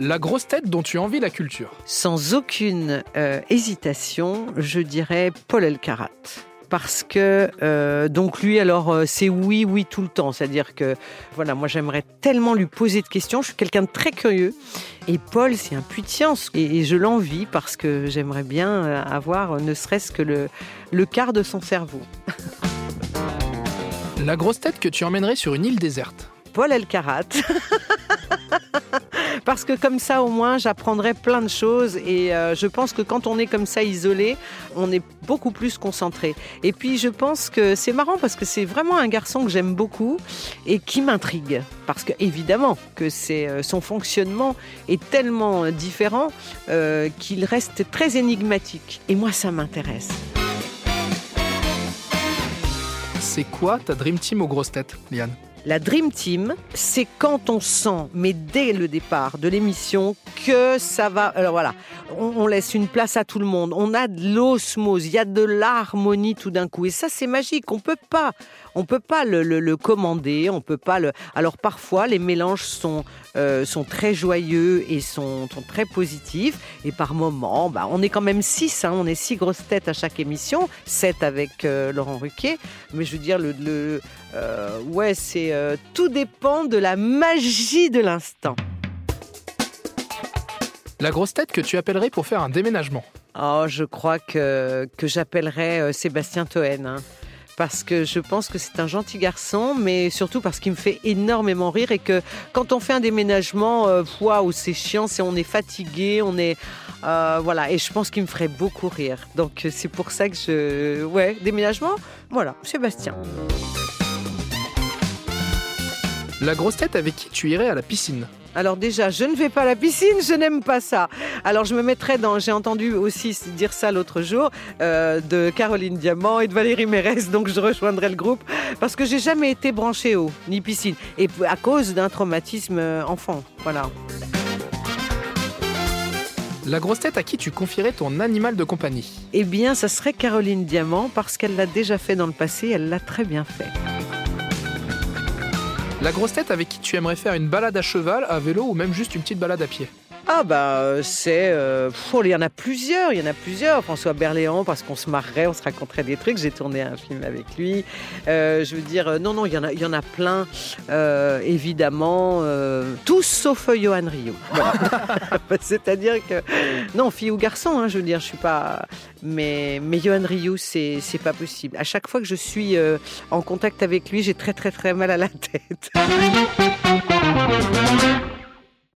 La grosse tête dont tu envies la culture. Sans aucune euh, hésitation, je dirais Paul Elkarat. Parce que euh, donc lui alors euh, c'est oui oui tout le temps, c'est-à-dire que voilà moi j'aimerais tellement lui poser de questions, je suis quelqu'un de très curieux et Paul c'est un puits de science et, et je l'envie parce que j'aimerais bien avoir ne serait-ce que le, le quart de son cerveau. La grosse tête que tu emmènerais sur une île déserte. Paul Elkarat. Parce que comme ça, au moins, j'apprendrai plein de choses. Et euh, je pense que quand on est comme ça isolé, on est beaucoup plus concentré. Et puis, je pense que c'est marrant parce que c'est vraiment un garçon que j'aime beaucoup et qui m'intrigue. Parce que, évidemment, que c'est euh, son fonctionnement est tellement différent euh, qu'il reste très énigmatique. Et moi, ça m'intéresse. C'est quoi ta Dream Team aux grosses têtes, Liane? La Dream Team, c'est quand on sent, mais dès le départ de l'émission, que ça va. Alors voilà, on, laisse une place à tout le monde. On a de l'osmose, il y a de l'harmonie tout d'un coup. Et ça, c'est magique. On peut pas, on peut pas le, commander. On peut pas le. Alors parfois, les mélanges sont euh, sont très joyeux et sont, très positifs. Et par moments, bah, on est quand même six. hein. on est six grosses têtes à chaque émission, sept avec euh, Laurent Ruquier. Mais je veux dire, le, euh, ouais, c'est tout dépend de la magie de l'instant. La grosse tête que tu appellerais pour faire un déménagement. Oh, je crois que, que j'appellerais euh, Sébastien Toen. hein. parce que je pense que c'est un gentil garçon, mais surtout parce qu'il me fait énormément rire et que quand on fait un déménagement, euh, waouh, c'est chiant, c'est on est fatigué, on est euh, voilà, et je pense qu'il me ferait beaucoup rire. Donc c'est pour ça que je, ouais, déménagement, voilà, Sébastien. La grosse tête avec qui tu irais à la piscine? Alors déjà, je ne vais pas à la piscine, je n'aime pas ça. Alors je me mettrais dans, j'ai entendu aussi dire ça l'autre jour, euh, de Caroline Diamant et de Valérie Mérès, donc je rejoindrai le groupe, parce que j'ai jamais été branchée eau, ni piscine, et à cause d'un traumatisme euh, enfant, voilà. La grosse tête à qui tu confierais ton animal de compagnie? Eh bien, ça serait Caroline Diamant, parce qu'elle l'a déjà fait dans le passé, elle l'a très bien fait. La grosse tête avec qui tu aimerais faire une balade à cheval, à vélo ou même juste une petite balade à pied. Ah bah euh, c'est... euh, il y en a plusieurs, il y en a plusieurs. François Berléand, parce qu'on se marrerait, on se raconterait des trucs. J'ai tourné un film avec lui. Euh, je veux dire, non, non, il y en a, plein, évidemment. tous sauf Johan Rio. C'est-à-dire que... Non, fille ou garçon, hein, je veux dire, je suis pas... Mais, mais Johan Rio, c'est pas possible. À chaque fois que je suis en contact avec lui, j'ai très très très mal à la tête.